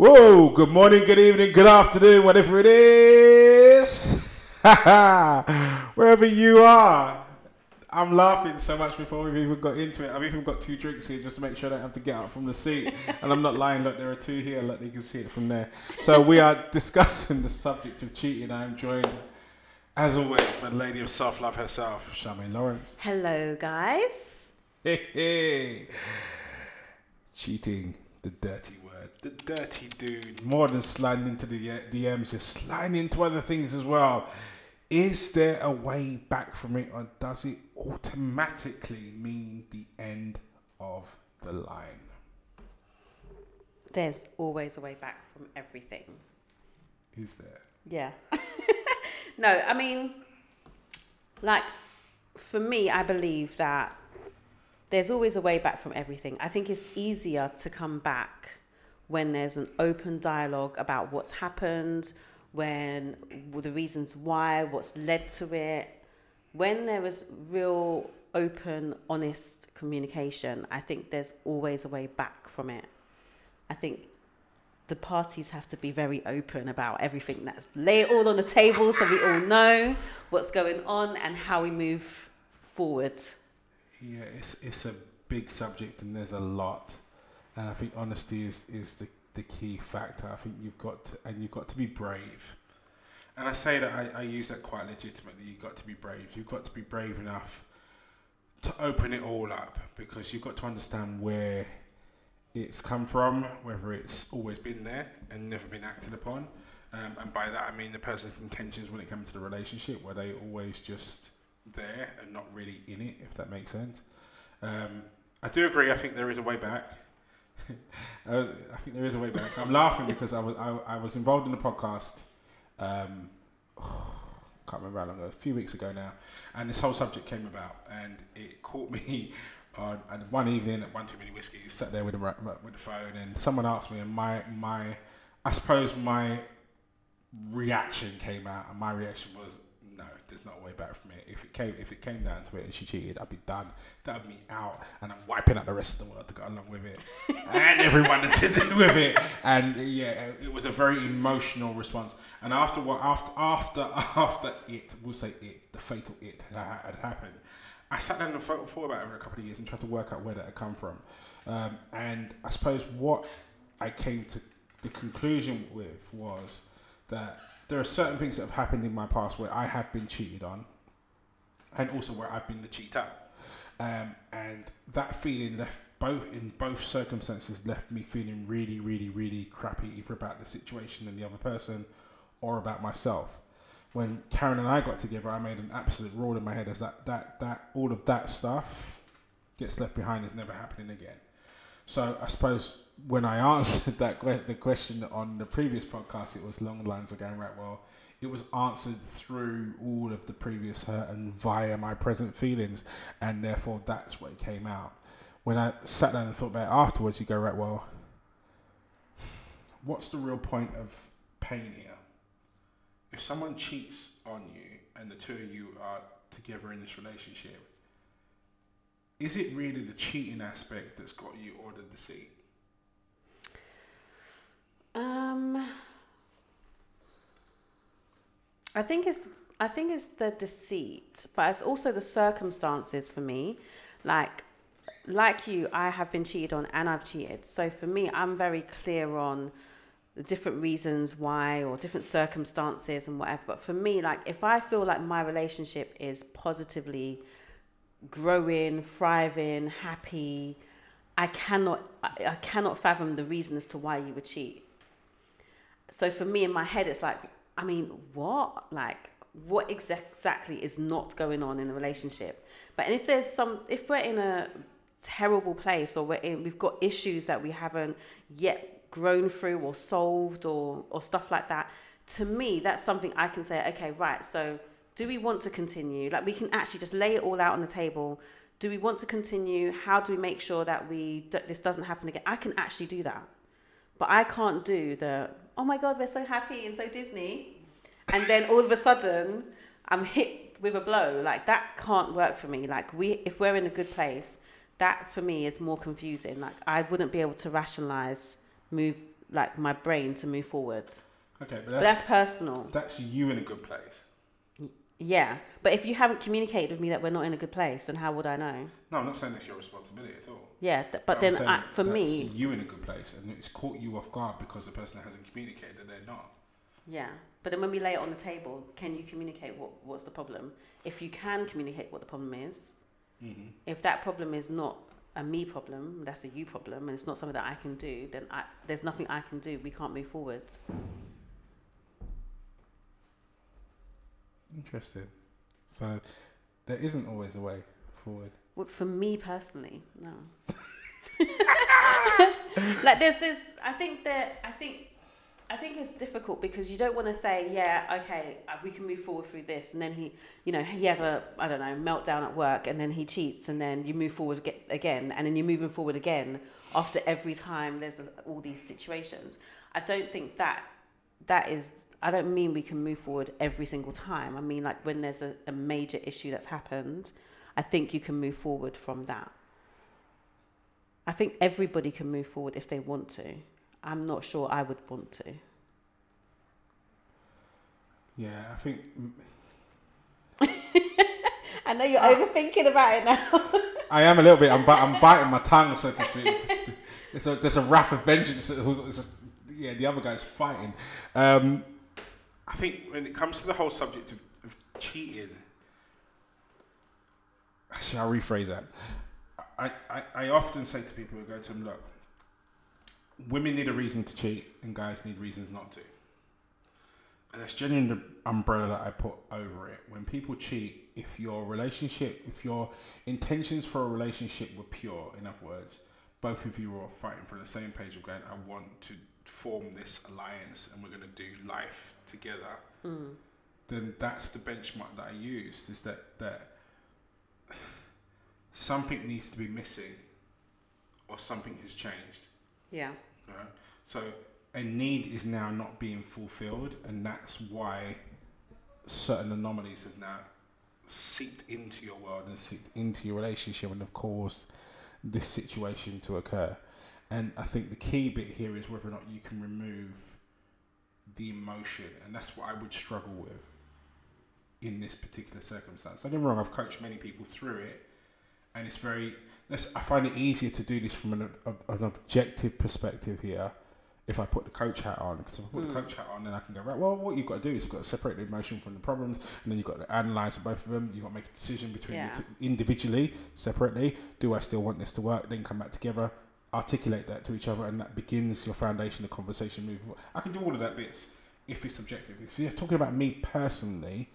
Whoa, good morning, good evening, good afternoon, whatever it is. Wherever you are. I'm laughing so much before we've even got into it. I've even got two drinks here just to make sure I don't have to get up from the seat. And I'm not lying, look, there are two here. Look, you can see it from there. So we are discussing the subject of cheating. I'm joined, as always, by the lady of self love herself, Charmaine Lawrence. Hello, guys. Hey, hey. Cheating, the dirty the dirty dude. More than sliding into the uh, DMs, you're sliding into other things as well. Is there a way back from it, or does it automatically mean the end of the line? There's always a way back from everything. Is there? Yeah. no, I mean, like, for me, I believe that there's always a way back from everything. I think it's easier to come back when there's an open dialogue about what's happened, when the reasons why, what's led to it. When there is real, open, honest communication, I think there's always a way back from it. I think the parties have to be very open about everything. That's lay it all on the table so we all know what's going on and how we move forward. Yeah, it's it's a big subject and there's a lot, and I think honesty is is the the key factor. I think you've got to, and you've got to be brave. And I say that I, I use that quite legitimately. You've got to be brave. You've got to be brave enough to open it all up because you've got to understand where it's come from, whether it's always been there and never been acted upon. Um, and by that I mean the person's intentions when it comes to the relationship, were they always just there and not really in it, if that makes sense. Um, I do agree. I think there is a way back. Uh, I think there is a way back. I'm laughing because I was I, I was involved in a podcast. Um, can't remember how long ago, a few weeks ago now, and this whole subject came about, and it caught me on and one evening at one too many whiskies, sat there with the with the phone, and someone asked me, and my my I suppose my reaction came out, and my reaction was no, there's no way back from it. If it came if it came down to it and she cheated, I'd be done. That'd be out, and I'm wiping out the rest of the world to go along with it, and everyone that did it with it. And yeah, it was a very emotional response. And after what after after after it, we'll say it, the fatal it that had happened. I sat down and thought, thought about it for a couple of years and tried to work out where that had come from. Um, and I suppose what I came to the conclusion with was that there are certain things that have happened in my past where I have been cheated on, and also where I've been the cheater. Um, and that feeling left both in both circumstances left me feeling really, really, really crappy either about the situation and the other person, or about myself. When Karen and I got together, I made an absolute rule in my head as that that that all of that stuff gets left behind is never happening again. So I suppose when I answered that the question on the previous podcast, it was along the lines of going right. Well, it was answered through all of the previous hurt and via my present feelings, and therefore that's what came out. When I sat down and thought about it afterwards, you go right. Well, what's the real point of pain here? If someone cheats on you and the two of you are together in this relationship, is it really the cheating aspect that's got you or the deceit? Um, I think it's I think it's the deceit, but it's also the circumstances for me. Like like you, I have been cheated on and I've cheated. So for me, I'm very clear on the different reasons why or different circumstances and whatever. But for me, like if I feel like my relationship is positively growing, thriving, happy, I cannot I, cannot fathom the reason as to why you would cheat so for me in my head it's like i mean what? Like what exactly is not going on in the relationship? But if there's some if we're in a terrible place or we're in we've got issues that we haven't yet grown through or solved or or stuff like that to me that's something i can say okay right so do we want to continue? Like we can actually just lay it all out on the table. Do we want to continue? How do we make sure that we this doesn't happen again? I can actually do that but i can't do the oh my God, we're so happy and so Disney. And then all of a sudden, I'm hit with a blow. Like that can't work for me. Like we, if we're in a good place, that for me is more confusing. Like I wouldn't be able to rationalize move like my brain to move forward. Okay, but But that's that's personal. that's you in a good place. Yeah, but if you haven't communicated with me that we're not in a good place, then how would I know? No, I'm not saying that's your responsibility at all. Yeah, th- but I'm then I, for me, you in a good place, and it's caught you off guard because the person hasn't communicated that they're not. yeah. But then when we lay it on the table, can you communicate what what's the problem? If you can communicate what the problem is, Mm-hmm. if that problem is not a me problem, that's a you problem, and it's not something that I can do, then I, there's nothing I can do. We can't move forward. Interesting. So there isn't always a way forward. Well, for me personally, no. like there's this. I think that I think. I think it's difficult because you don't want to say, yeah, okay, uh, we can move forward through this, and then he, you know, he has a, I don't know, meltdown at work, and then he cheats, and then you move forward again, and then you're moving forward again after every time there's all these situations. I don't think that that is. I don't mean we can move forward every single time. I mean, like when there's a, a major issue that's happened, I think you can move forward from that. I think everybody can move forward if they want to. I'm not sure I would want to. Yeah, I think I know you're overthinking about it now. I am a little bit. I'm, I'm biting my tongue, so to speak. It's a, there's a wrath of vengeance. It's just, yeah, the other guy's fighting. Um, I think when it comes to the whole subject of, of cheating, actually, I'll rephrase that. I, I, I often say to people who go to them, look, women need a reason to cheat, and guys need reasons not to. And that's genuinely the umbrella that I put over it. When people cheat, if your relationship, if your intentions for a relationship were pure, in other words, both of you are fighting for the same page of going, I want to form this alliance and we're going to do life together, mm. then that's the benchmark that I use is that, that something needs to be missing or something has changed. yeah. Right? So a need is now not being fulfilled, and that's why certain anomalies have now seeped into your world and seeped into your relationship and have caused this situation to occur. And I think the key bit here is whether or not you can remove the emotion, and that's what I would struggle with in this particular circumstance. Don't get me wrong, I've coached many people through it, and it's very. I find it easier to do this from an, an objective perspective here. If I put the coach hat on, because if I put the hmm. coach hat on, then I can go right. Well, what you've got to do is you've got to separate the emotion from the problems, and then you've got to analyze both of them. You've got to make a decision between Yeah. the two, individually, separately. Do I still want this to work? Then come back together, articulate that to each other, and that begins your foundation of conversation. Forward. I can do all of that bits if it's subjective. If you're talking about me personally,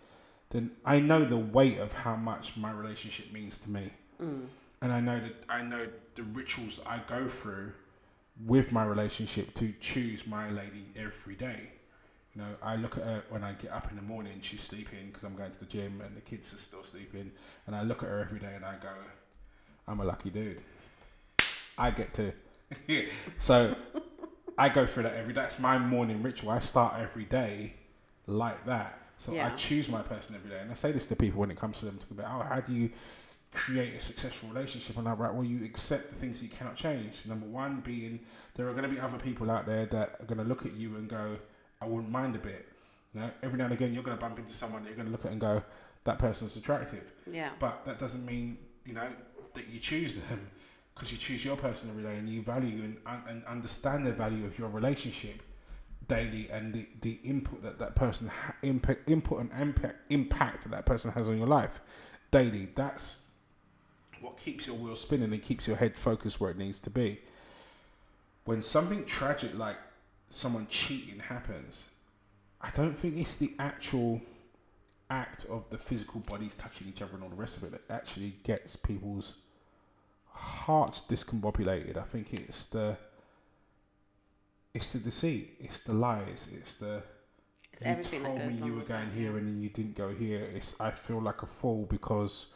then I know the weight of how much my relationship means to me, mm. and I know that I know the rituals I go through with my relationship to choose my lady every day. You know, I look at her when I get up in the morning. She's sleeping because I'm going to the gym, and the kids are still sleeping. And I look at her every day, and I go, "I'm a lucky dude. I get to." so I go through that every day. That's my morning ritual. I start every day like that. So I choose my person every day. And I say this to people when it comes to them talking about, oh, how do you create a successful relationship? And I'm like, well, you accept the things you cannot change. Number one being there are going to be other people out there that are going to look at you and go, I wouldn't mind a bit. You know, every now and again, you're going to bump into someone that you're going to look at and go, that person's attractive. Yeah. But that doesn't mean, you know, that you choose them because you choose your person every day and you value and, and understand the value of your relationship daily and the, the input that that person ha- impact input and impact impact that that person has on your life daily that's what keeps your wheel spinning and keeps your head focused where it needs to be. When something tragic like someone cheating happens i don't think it's the actual act of the physical bodies touching each other and all the rest of it that actually gets people's hearts discombobulated i think it's the it's the deceit, it's the lies, it's the It's you told me you were going that, here and then you didn't go here. It's I feel like a fool because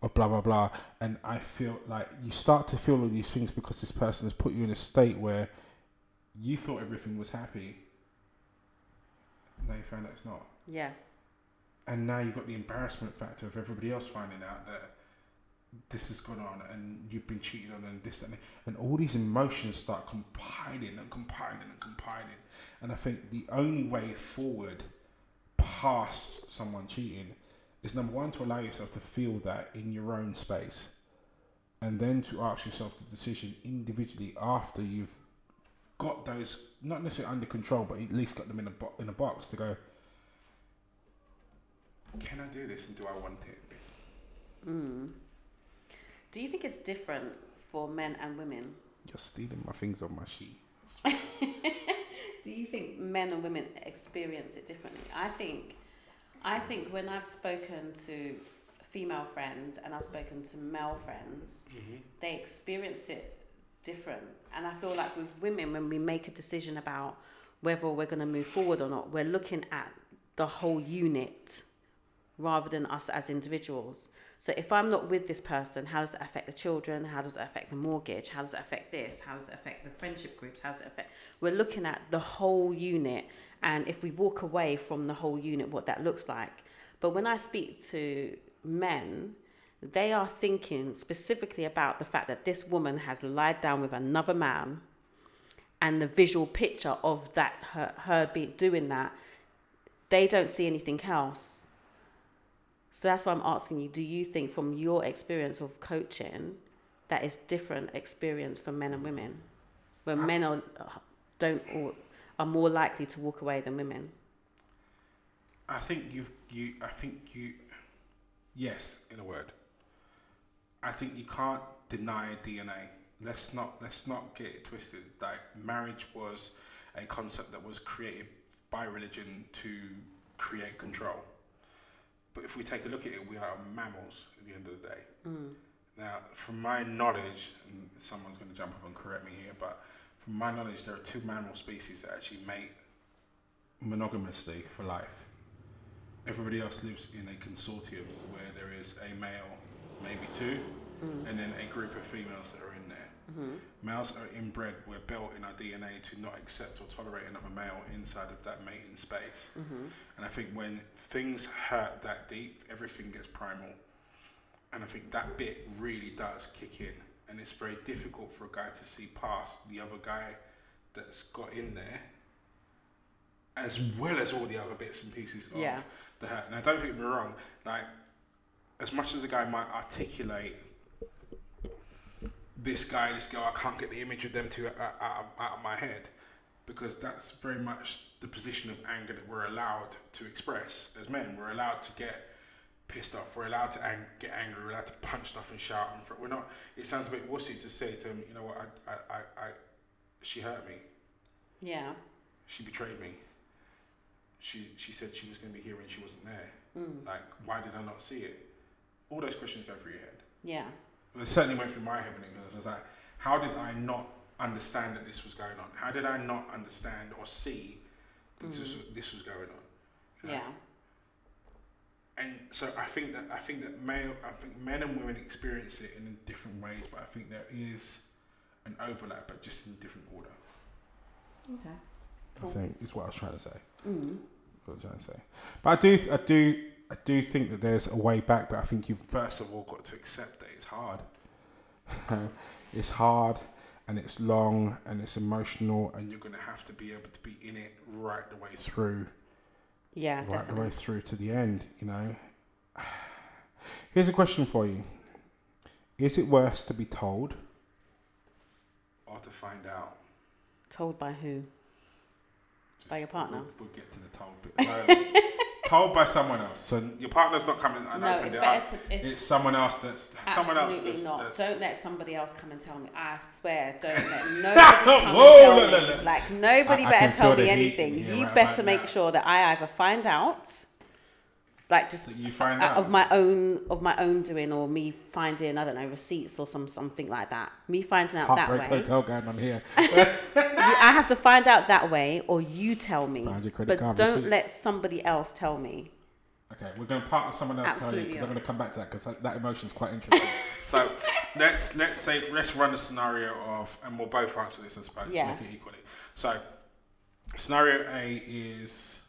of blah blah blah, and I feel like you start to feel all these things because this person has put you in a state where you thought everything was happy. Now you found out it's not, Yeah. and now you've got the embarrassment factor of everybody else finding out that this has gone on and you've been cheated on and this and that, and all these emotions start compiling and compiling and compiling. And I think the only way forward past someone cheating is number one to allow yourself to feel that in your own space, and then to ask yourself the decision individually after you've got those not necessarily under control, but at least got them in a bo- in a box to go. Can I do this and do I want it? Mm. Do you think it's different for men and women? You're stealing my things on my sheet. Do you think men and women experience it differently? I think, I think when I've spoken to female friends and I've spoken to male friends, Mm-hmm. they experience it different. And I feel like with women, when we make a decision about whether we're going to move forward or not, we're looking at the whole unit rather than us as individuals. So if I'm not with this person, how does it affect the children? How does it affect the mortgage? How does it affect this? How does it affect the friendship groups? How does it affect? We're looking at the whole unit, and if we walk away from the whole unit, what that looks like. But when I speak to men, they are thinking specifically about the fact that this woman has lied down with another man, and the visual picture of that her, her doing that. They don't see anything else. So that's why I'm asking you, do you think from your experience of coaching that is different experience for men and women? Where uh, men are don't or are more likely to walk away than women? I think you've you. I think you. Yes, in a word. I think you can't deny DNA. Let's not let's not get it twisted. Like marriage was a concept that was created by religion to create control. But if we take a look at it, we are mammals at the end of the day. Mm. Now, from my knowledge, and someone's going to jump up and correct me here, but from my knowledge, there are two mammal species that actually mate monogamously for life. Everybody else lives in a consortium where there is a male, maybe two, mm. and then a group of females that are there. Males are inbred, we're built in our DNA to not accept or tolerate another male inside of that mating space. Mm-hmm. And I think when things hurt that deep, everything gets primal. And I think that bit really does kick in. And it's very difficult for a guy to see past the other guy that's got in there, as well as all the other bits and pieces of Yeah. the hurt. Now, don't get me wrong, like, as much as a guy might articulate this guy, this girl, I can't get the image of them two out, out, of- out of my head because that's very much the position of anger that we're allowed to express as men. We're allowed to get pissed off. We're allowed to ang- get angry. We're allowed to punch stuff and shout. And fr- we're not. It sounds a bit wussy to say to him, you know what? I, I, I, I she hurt me. Yeah. She betrayed me. She, she said she was going to be here and she wasn't there. Mm. Like, why did I not see it? All those questions go through your head. Yeah. Well, it certainly went through my head when it was, I was like, how did I not understand that this was going on? How did I not understand or see that this, was, this was going on? You know? Yeah. And so I think that I think that male, I think men and women experience it in different ways, but I think there is an overlap, but just in different order. Okay. I think it's what I was trying to say. Mm. What I was trying to say. But I do, I do, I do think that there's a way back. But I think you've first of all got to accept that it's hard. it's hard, and it's long, and it's emotional, and you're going to have to be able to be in it right the way through, Yeah, right the way through to the end. You know. Here's a question for you: Is it worse to be told, or to find out? Told by who? By your partner? We'll, we'll get to the told bit. No, told by someone else. So your partner's not coming and No, opened it's it better up. to. It's It's someone else that's someone else absolutely that's, not. that's Don't let somebody else come and tell me. I swear, don't let nobody come Whoa, and tell look, me. look, look. Like nobody I- I better can tell me anything. You right better about make now. sure that I either find out, like just that you find out out. of my own of my own doing, or me finding I don't know receipts or some something like that. Me finding out that Heartbreak way. Hotel going on here. I have to find out that way, or you tell me. Find your credit But card don't receipt. let somebody else tell me. Okay, we're going to part of someone else telling you Absolutely because I'm going to come back to that because that, that emotion is quite interesting. so let's let's say let's run the scenario of and we'll both answer this I suppose Yeah. make it equally. So scenario A is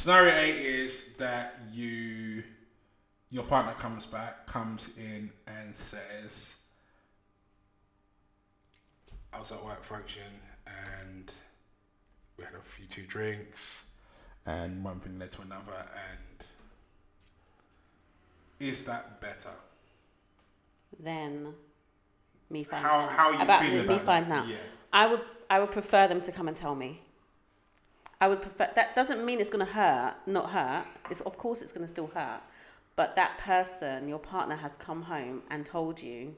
scenario A is that you your partner comes back, comes in and says, I was at work function and we had a few two drinks and one thing led to another and is that better? Then me find How out how are you about feeling me about finding that? out. Yeah. I would I would prefer them to come and tell me. I would prefer that doesn't mean it's gonna hurt, not hurt. It's of course it's gonna still hurt. But that person, your partner has come home and told you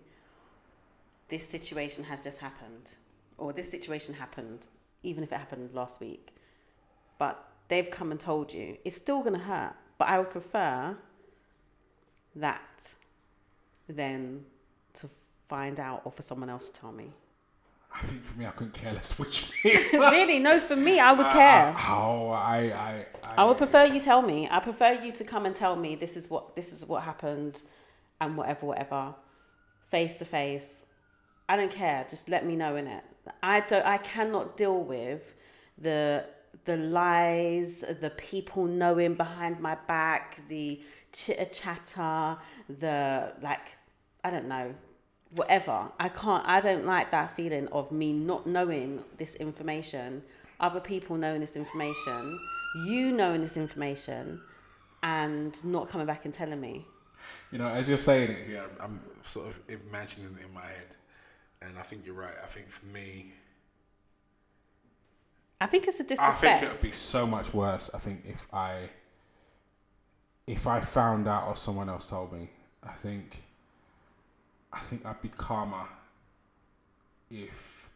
this situation has just happened. Or this situation happened, even if it happened last week. But they've come and told you. It's still gonna hurt. But I would prefer that than to find out or for someone else to tell me. I think for me, I couldn't care less which really? No, for me, I would Uh, care. oh, I, I, I, I would prefer you tell me. I prefer you to come and tell me this is what this is what happened, and whatever, whatever, face to face. I don't care. Just let me know in it. I don't. I cannot deal with the the lies, the people knowing behind my back, the chitter chatter, the like. I don't know. Whatever. I can't. I don't like that feeling of me not knowing this information other people knowing this information, you knowing this information, and not coming back and telling me. You know, as you're saying it here, I'm, I'm sort of imagining it in my head, and I think you're right. I think for me, I think it's a disrespect. I think it would be so much worse. I think if I, if I found out or someone else told me, I think, I think I'd be calmer if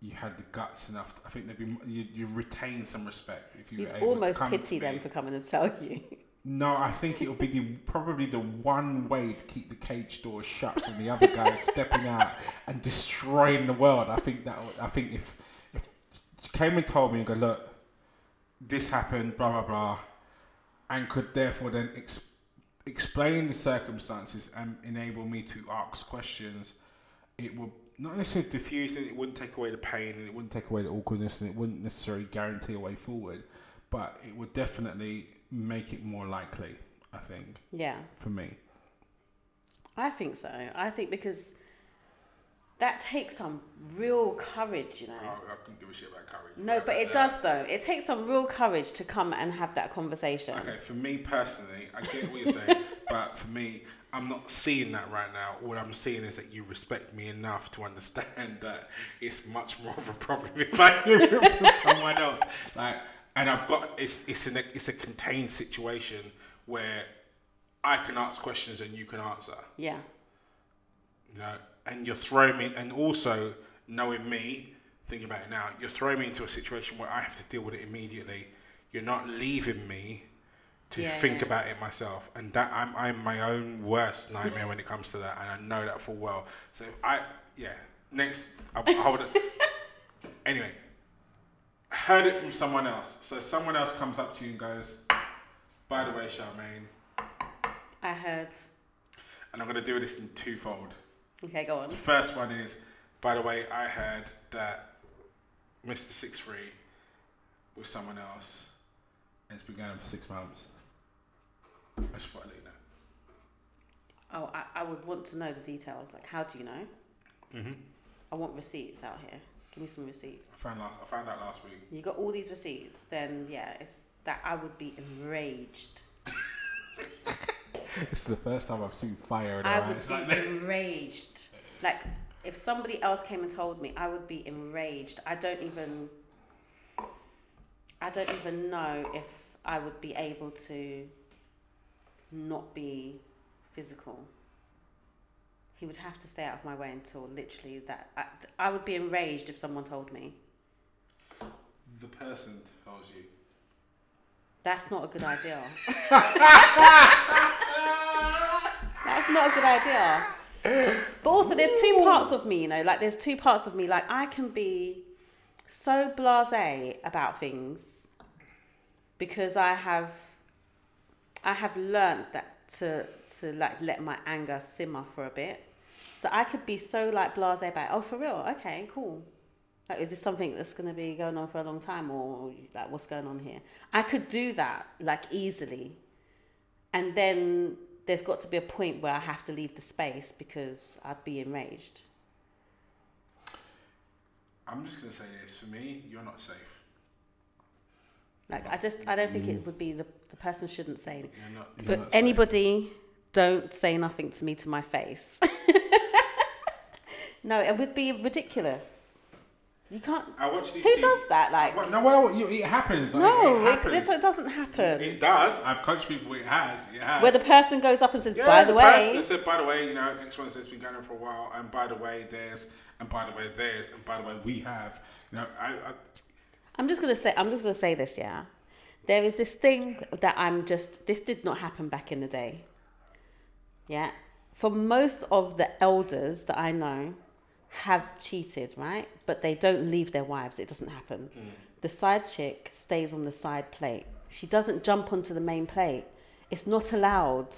you had the guts enough. To, I think there'd be you, you retain some respect if you you were able almost pity them for coming and tell you. No, I think it would be the probably the one way to keep the cage door shut from the other guy stepping out and destroying the world. I think that I think if if she came and told me and go look, this happened, blah blah blah, and could therefore then ex- explain the circumstances and enable me to ask questions, it would not necessarily diffuse it. It wouldn't take away the pain and it wouldn't take away the awkwardness and it wouldn't necessarily guarantee a way forward, but it would definitely make it more likely. I think Yeah, for me. I think so. I think because that takes some real courage, you know. I, I couldn't give a shit about courage. No, but it does though. It takes some real courage to come and have that conversation. Okay, for me personally, I get what you're saying, but for me, I'm not seeing that right now. What I'm seeing is that you respect me enough to understand that it's much more of a problem if I do it with someone else. Like, and I've got it's it's in a it's a contained situation where I can ask questions and you can answer. Yeah, You know, and you're throwing me, and also knowing me, thinking about it now, you're throwing me into a situation where I have to deal with it immediately. You're not leaving me to Yeah, think yeah. about it myself, and that I'm I'm my own worst nightmare when it comes to that, and I know that full well. So if I yeah, next I'll, I would anyway. Heard it from someone else. So someone else comes up to you and goes, "By the way, Charmaine," I heard. and I'm going to do this in twofold. Okay, go on. The first one is, by the way, I heard that Mr. Six Three with someone else and it's been going on for six months. I just thought I'd let know. Oh, I, I would want to know the details. Like, how do you know? Mm-hmm. I want receipts out here. Give me some I receipts. found last, I found out last week. You got all these receipts, then yeah, it's that I would be enraged. Is the first time I've seen fire in I her would eyes be like enraged. Like if somebody else came and told me, I would be enraged. I don't even I don't even know if I would be able to not be physical. He would have to stay out of my way until literally that. I, I would be enraged if someone told me. The person tells you. That's not a good idea. That's not a good idea. But also, there's two parts of me, you know, like there's two parts of me. Like I can be so blasé about things because I have, I have learned that to to like let my anger simmer for a bit. So I could be so like blasé about, oh, for real, okay, cool. Like, is this something that's going to be going on for a long time, or like what's going on here? I could do that like easily, and then there's got to be a point where I have to leave the space because I'd be enraged. I'm just gonna say this. For me, you're not safe. Like I just I don't think it mm. would be the the person shouldn't say anything. You're not. You're For not safe. anybody, don't say nothing to me to my face. no, it would be ridiculous. You can't. I watch these. Who does that? Like, Well, no, well, you, it happens. like, no, it it, happens. it doesn't happen. It does. I've coached people. It has. It has. Where the person goes up and says, yeah, "By the, person way," that said, by the way, you know, X one has been going on for a while, and by the way, there's, and by the way, there's, and by the way, we have. You know, I, I I'm just gonna say, I'm just gonna say this, yeah. There is this thing that I'm just. This did not happen back in the day. Yeah, for most of the elders that I know, have cheated, right? But they don't leave their wives. It doesn't happen. Mm. The side chick stays on the side plate. She doesn't jump onto the main plate. It's not allowed.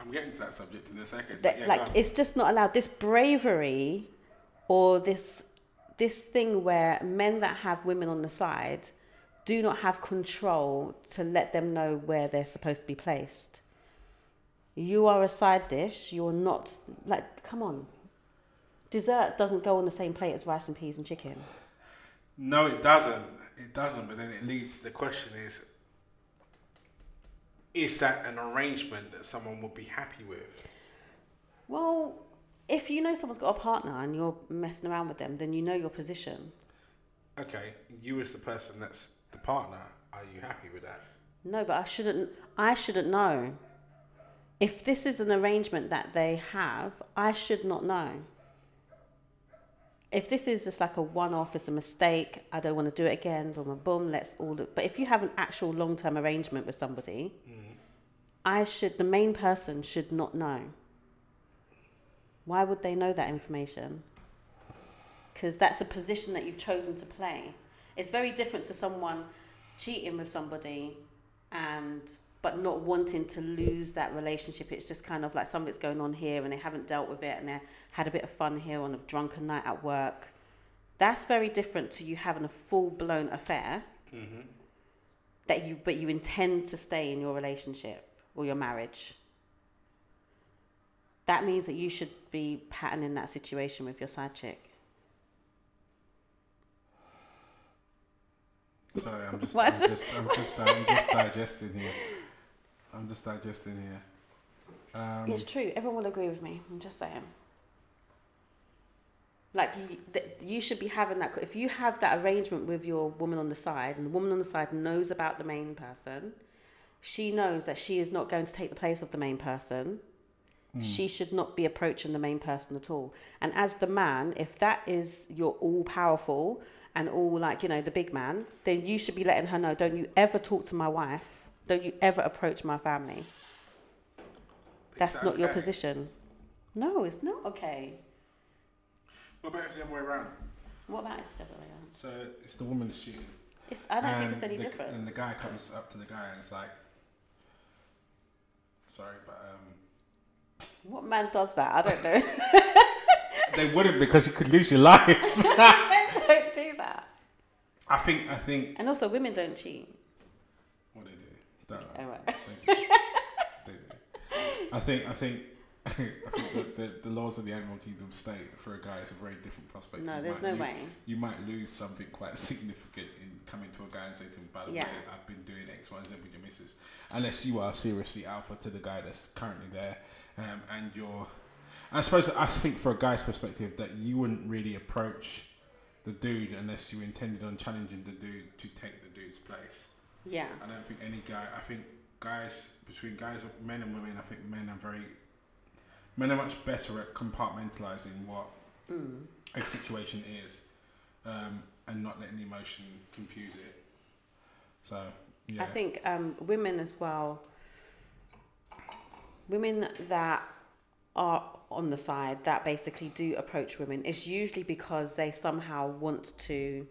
I'm getting to that subject in a second. That, yeah, like it's just not allowed. This bravery, or this this thing where men that have women on the side do not have control to let them know where they're supposed to be placed. You are a side dish. You're not like. Come on. Dessert doesn't go on the same plate as rice and peas and chicken. No, it doesn't. It doesn't. But then it leads. The question is: Is that an arrangement that someone would be happy with? Well, if you know someone's got a partner and you're messing around with them, then you know your position. Okay, you as the person that's the partner, are you happy with that? No, but I shouldn't. I shouldn't know. If this is an arrangement that they have, I should not know. If this is just like a one-off, it's a mistake. I don't want to do it again. Boom, boom, boom. Let's all. Do, but if you have an actual long-term arrangement with somebody, mm-hmm. I should. The main person should not know. Why would they know that information? Because that's a position that you've chosen to play. It's very different to someone cheating with somebody and but not wanting to lose that relationship. It's just kind of like something's going on here and they haven't dealt with it and they had a bit of fun here on a drunken night at work. That's very different to you having a full blown affair mm-hmm. that you but you intend to stay in your relationship or your marriage. That means that you should be patterning that situation with your side chick. Sorry, I'm just, What? I'm just, I'm just, I'm just digesting here. I'm just digesting here. Um, it's true. Everyone will agree with me. I'm just saying. Like you, th- you should be having that. If you have that arrangement with your woman on the side, and the woman on the side knows about the main person, she knows that she is not going to take the place of the main person. She should not be approaching the main person at all. And as the man, if that is you're all powerful and all like you know the big man, then you should be letting her know. Don't you ever talk to my wife. Don't you ever approach my family. That's that not your position. No, it's not okay. What about if it's the other way around? What about if it's the other way around? So it's the woman's cheating. It's, I don't think it's and any the, different. And the guy comes up to the guy and it's like, sorry, but um, What man does that? I don't know. they wouldn't because you could lose your life. Men don't do that. I think, I think, And also, women don't cheat. What they do, don't know. Oh, right. They do. I think, I think, I think the, the, laws of the animal kingdom state for a guy is a very different prospect. No, You there's might no way. You might lose something quite significant in coming to a guy and saying to him, by the Yeah. way, I've been doing X, Y, Z with your missus. Unless you are seriously alpha to the guy that's currently there um, and you're. I suppose, I think for a guy's perspective, that you wouldn't really approach the dude unless you intended on challenging the dude to take the dude's place. Yeah. I don't think any guy. I think guys between guys, men and women. I think men are very. Men are much better at compartmentalizing what Mm. a situation is, um, and not letting the emotion confuse it. So yeah, I think um, women as well, women that are on the side that basically do approach women, is usually because they somehow want to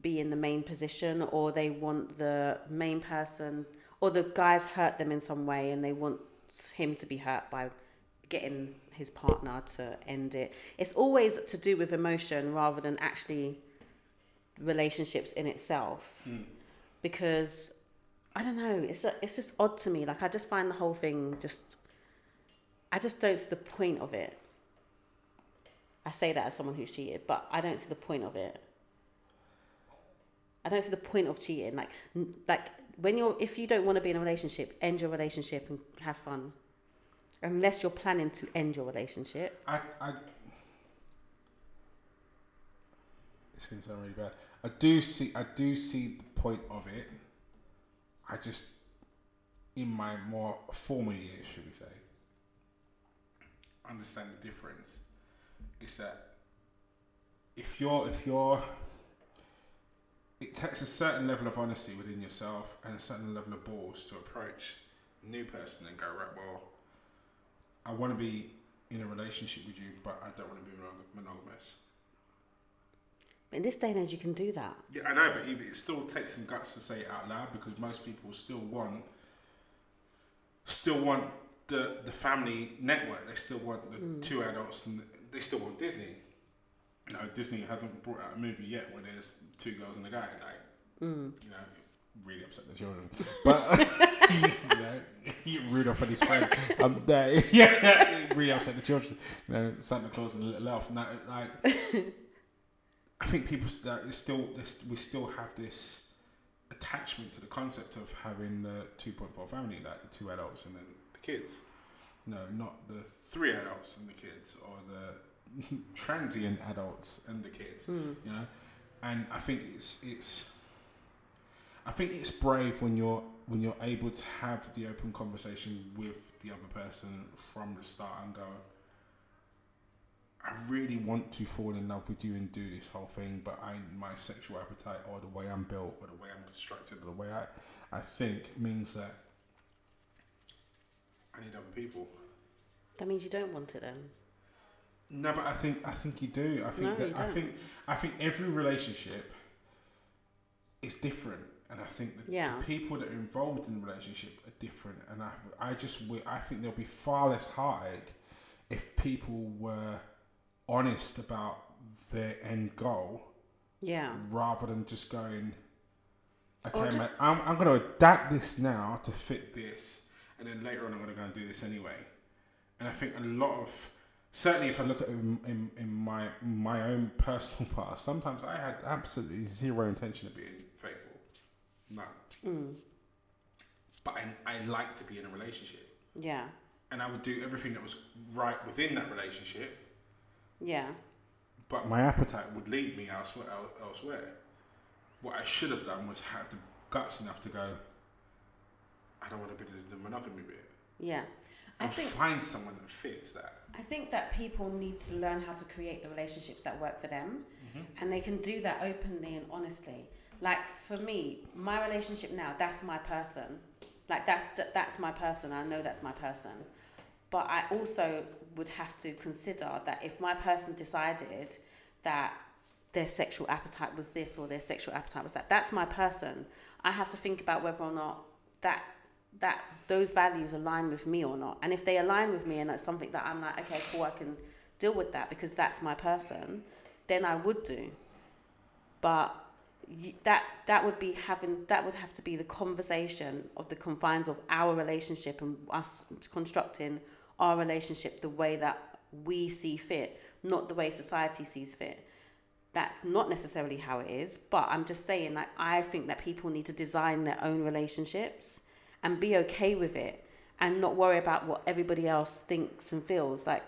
be in the main position or they want the main person or the guys hurt them in some way and they want him to be hurt by getting his partner to end it. It's always to do with emotion rather than actually relationships in itself Mm. because I don't know. It's a, it's just odd to me. Like I just find the whole thing just. I just don't see the point of it. I say that as someone who's cheated, but I don't see the point of it. I don't see the point of cheating. Like, like when you're, if you don't want to be in a relationship, end your relationship and have fun. Unless you're planning to end your relationship. I, I, it's to sound really bad. I do see, I do see the point of it. I just, in my more former years, should we say, understand the difference. Is that if you're, if you're, it takes a certain level of honesty within yourself and a certain level of balls to approach a new person and go, right, well, I want to be in a relationship with you, but I don't want to be monog- monogamous. But in this day and age, you can do that. Yeah, I know, but it still takes some guts to say it out loud because most people still want, still want the the family network. They still want the hmm. two adults, and they still want Disney. Know, Disney hasn't brought out a movie yet where there's two girls and a guy. Like, you know, really upset the children. But you know, Rudolph and his friend, um, they, yeah, really upset the children. You know, Santa Claus and the little elf. No, like, I think people that it's still this, we still have this attachment to the concept of having the two point four family, like the two adults and then the kids. No, not the three adults and the kids, or the transient adults and the kids. You know, and I think it's it's. I think it's brave when you're when you're able to have the open conversation with the other person from the start and go, I really want to fall in love with you and do this whole thing, but I my sexual appetite or the way I'm built or the way I'm constructed or the way I, I think means that I need other people. That means you don't want it then. No, but I think I think you do. I think No, that I think I think every relationship is different, and I think the, Yeah. the people that are involved in the relationship are different. And I I just I think there'll be far less heartache if people were honest about their end goal Yeah. rather than just going, okay, just- mate, I'm, I'm going to adapt this now to fit this, and then later on I'm going to go and do this anyway. And I think a lot of, certainly if I look at it in, in, in my my own personal past, sometimes I had absolutely zero intention of being faithful, none. Mm. But I, I like to be in a relationship, Yeah. and I would do everything that was right within that relationship. Yeah. but my appetite would lead me elsewhere. Elsewhere, what I should have done was have the guts enough to go. I don't want to be the monogamy bit. Yeah. I And think find someone that fits that. I think that people need to learn how to create the relationships that work for them, mm-hmm. and they can do that openly and honestly. Like for me, my relationship now, that's my person. Like that's that's my person. I know that's my person. But I also would have to consider that if my person decided that their sexual appetite was this or their sexual appetite was that, that's my person. I have to think about whether or not that that those values align with me or not. And if they align with me and that's something that I'm like, okay, cool, I can deal with that because that's my person, then I would do. But you, that that would be having that would have to be the conversation of the confines of our relationship and us constructing our relationship the way that we see fit, not the way society sees fit. That's not necessarily how it is, but I'm just saying that I think that people need to design their own relationships and be okay with it and not worry about what everybody else thinks and feels. Like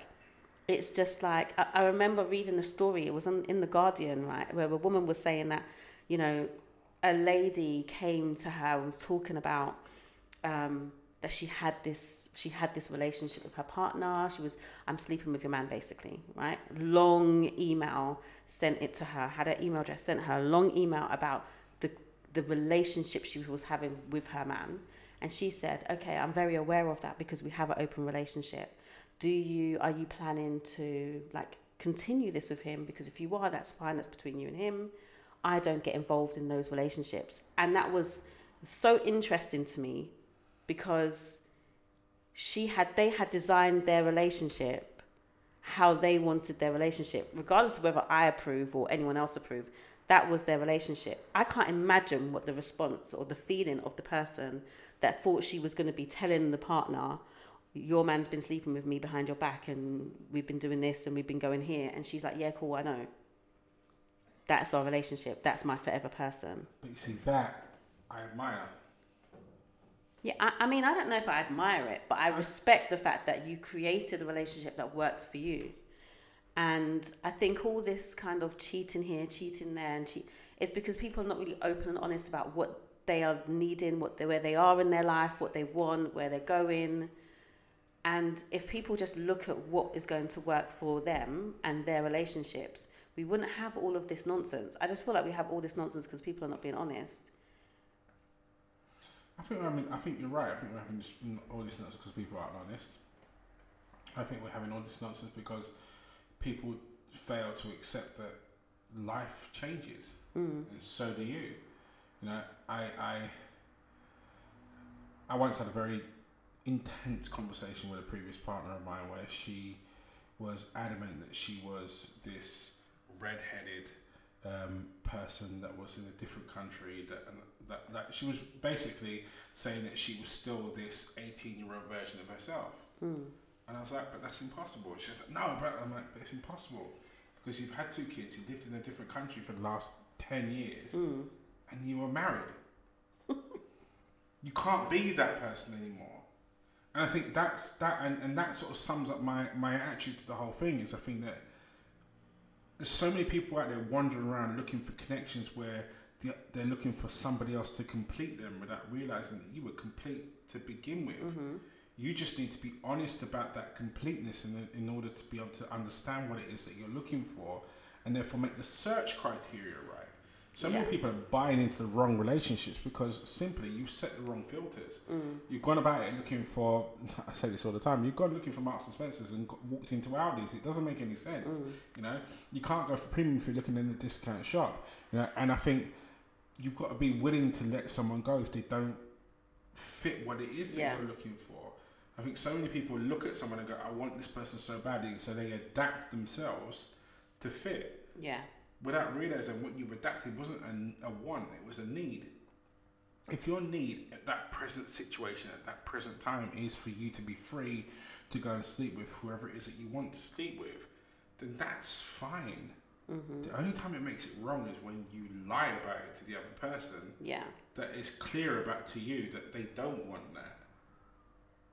it's just like I, I remember reading a story. It was in, in the Guardian, right, where a woman was saying that, you know, a lady came to her and was talking about um, that she had this she had this relationship with her partner. She was I'm sleeping with your man, basically, right? Long email sent it to her. Had her email address sent her a long email about the the relationship she was having with her man. And she said, "Okay, I'm very aware of that because we have an open relationship. Do you are you planning to like continue this with him? Because if you are, that's fine. That's between you and him. I don't get involved in those relationships." And that was so interesting to me because she had they had designed their relationship how they wanted their relationship regardless of whether i approve or anyone else approve that was their relationship. I can't imagine what the response or the feeling of the person that thought she was going to be telling the partner, your man's been sleeping with me behind your back and we've been doing this and we've been going here. And she's like, yeah, cool, I know. That's our relationship. That's my forever person. But you see, that I admire. Yeah, I, I mean, I don't know if I admire it, but I respect the fact that you created a relationship that works for you. And I think all this kind of cheating here, cheating there, and cheat, it's because people are not really open and honest about what they are needing, what they, where they are in their life, what they want, where they're going. And if people just look at what is going to work for them and their relationships, we wouldn't have all of this nonsense. I just feel like we have all this nonsense because people are not being honest. I think I mean I think you're right. I think we're having this, all this nonsense because people aren't honest. I think we're having all this nonsense because people fail to accept that life changes, Mm. and so do you. You know, I I I once had a very intense conversation with a previous partner of mine where she was adamant that she was this red-headed um, person that was in a different country that, that that she was basically saying that she was still this 18-year-old version of herself. Mm. And I was like, but that's impossible. She's like, no, bro. I'm like, but it's impossible because you've had two kids, you lived in a different country for the last 10 years, Mm. And you were married. you can't be that person anymore. And I think that's that, and, and that sort of sums up my, my attitude to the whole thing is I think that there's so many people out there wandering around looking for connections where the- they're looking for somebody else to complete them without realizing that you were complete to begin with. Mm-hmm. You just need to be honest about that completeness in, in order to be able to understand what it is that you're looking for and therefore make the search criteria right. So many people are buying into the wrong relationships because simply you've set the wrong filters. Mm. You've gone about it looking for, I say this all the time, you've gone looking for Marks and Spencer's and got, walked into Aldi's. It doesn't make any sense. Mm. You know, you can't go for premium if you're looking in the discount shop. You know, and I think you've got to be willing to let someone go if they don't fit what it is that you're looking for. I think so many people look at someone and go, I want this person so badly, so they adapt themselves to fit Yeah. Without realizing what you've adapted wasn't a, a want, it was a need. If your need at that present situation, at that present time, is for you to be free to go and sleep with whoever it is that you want to sleep with, then that's fine. Mm-hmm. The only time it makes it wrong is when you lie about it to the other person Yeah. that is clear about to you that they don't want that.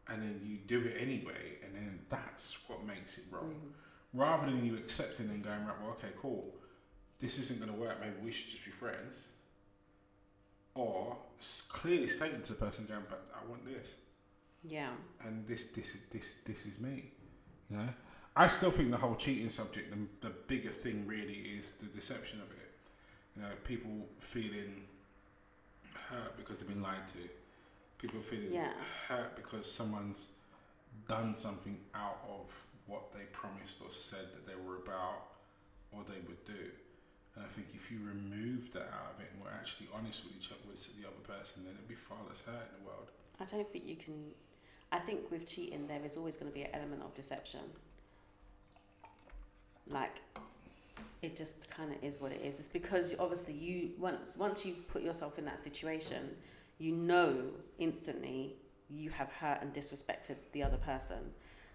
And then you do it anyway, and then that's what makes it wrong. Rather than you accepting and going, right, well, okay, cool, this isn't going to work, maybe we should just be friends. Or clearly stating to the person, going, but I want this, Yeah. and this, this, is this, this is me. You know, I still think the whole cheating subject, the, the bigger thing really is the deception of it. You know, people feeling hurt because they've been lied to. People feeling Yeah. hurt because someone's done something out of what they promised or said that they were about or they would do. And I think if you remove that out of it and we're actually honest with each other, with the other person, then it'd be far less hurt in the world. I don't think you can. I think with cheating, there is always going to be an element of deception. Like, it just kind of is what it is. It's because obviously you once once you put yourself in that situation, you know instantly you have hurt and disrespected the other person.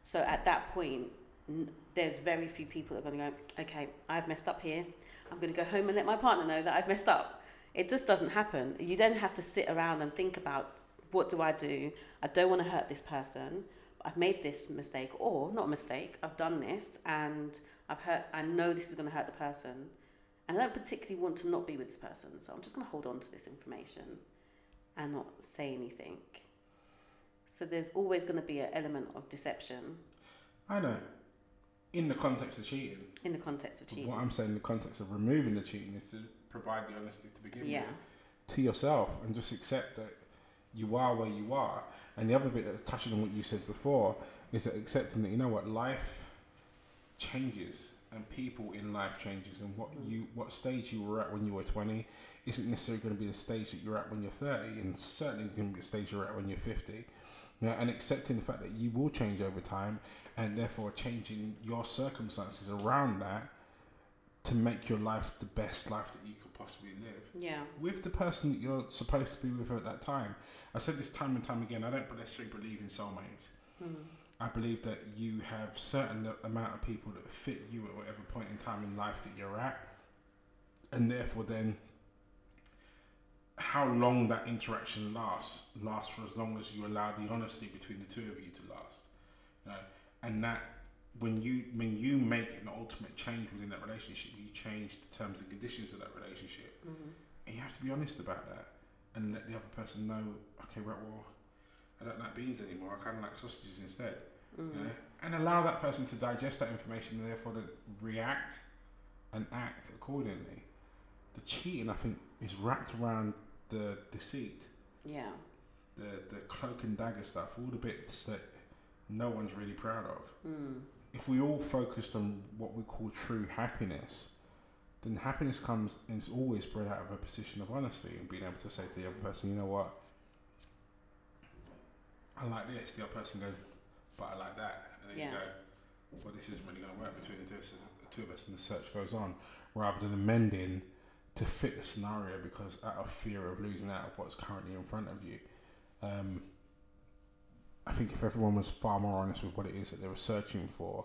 So at that point, n- there's very few people that are going to go, okay, I've messed up here. I'm going to go home and let my partner know that I've messed up. It just doesn't happen. You then have to sit around and think about what do I do? I don't want to hurt this person. I've made this mistake, or not a mistake. I've done this, and I've hurt. I know this is going to hurt the person, and I don't particularly want to not be with this person. So I'm just going to hold on to this information and not say anything. So there's always going to be an element of deception I know. In the context of cheating, in the context of cheating. what I'm saying in the context of removing the cheating is to provide the honesty to begin Yeah, with to yourself and just accept that you are where you are. And the other bit that's touching on what you said before is that accepting that you know what life changes and people in life changes. And what mm. you what stage you were at when you were 20 isn't necessarily going to be the stage that you're at when you're 30 and certainly going to be the stage you're at when you're 50 you know, and accepting the fact that you will change over time and therefore changing your circumstances around that to make your life the best life that you could possibly live Yeah. with the person that you're supposed to be with at that time. I said this time and time again. I don't necessarily believe in soulmates. Mm. I believe that you have certain amount of people that fit you at whatever point in time in life that you're at, and therefore then how long that interaction lasts lasts for as long as you allow the honesty between the two of you to last. You know, and that when you when you make an ultimate change within that relationship, you change the terms and conditions of that relationship, Mm. and you have to be honest about that and let the other person know. Okay, right, well, I don't like beans anymore. I kind of like sausages instead. Mm. You know? And allow that person to digest that information and therefore to react and act accordingly. The cheating, I think, is wrapped around the deceit, Yeah. the the cloak and dagger stuff, all the bits that no one's really proud of. Mm. If we all focused on what we call true happiness, then happiness comes and is always spread out of a position of honesty and being able to say to the other person, you know what, I like this. The other person goes, but I like that, and then Yeah. you go, well, this isn't really going to work between the two, of us- the two of us, and the search goes on, rather than amending to fit the scenario because out of fear of losing out of what's currently in front of you. Um, think if everyone was far more honest with what it is that they were searching for,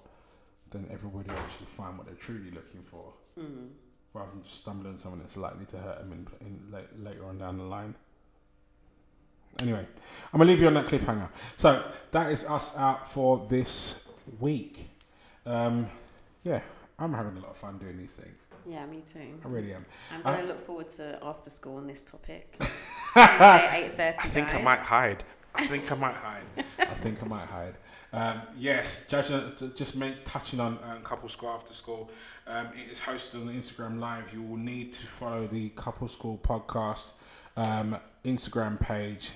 then everybody would actually find what they're truly looking for, Mm. rather than just stumbling on someone that's likely to hurt them in, in late, later on down the line. Anyway, I'm gonna leave you on that cliffhanger. So that is us out for this week. Um, yeah, I'm having a lot of fun doing these things. Yeah, me too. I really am. I'm going to look forward to after school on this topic. Eight thirty. I think I might hide. I think I might hide. I think I might hide. Um, yes, judge, uh, just men- touching on um, Couple School After School. Um, it is hosted on Instagram Live. You will need to follow the Couple School podcast um, Instagram page.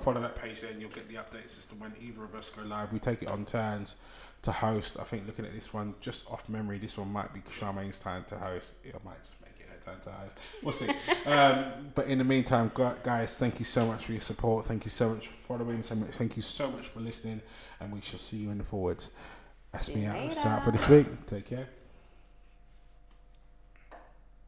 Follow that page there and you'll get the updates as to when either of us go live. We take it on turns to host. I think looking at this one, just off memory, this one might be Charmaine's time to host. It might just make it to host. We'll see. um, but in the meantime, guys, thank you so much for your support. Thank you so much for following. So much, thank you so much for listening. And we shall see you in the forwards. That's See me out. That's out for this week. Take care.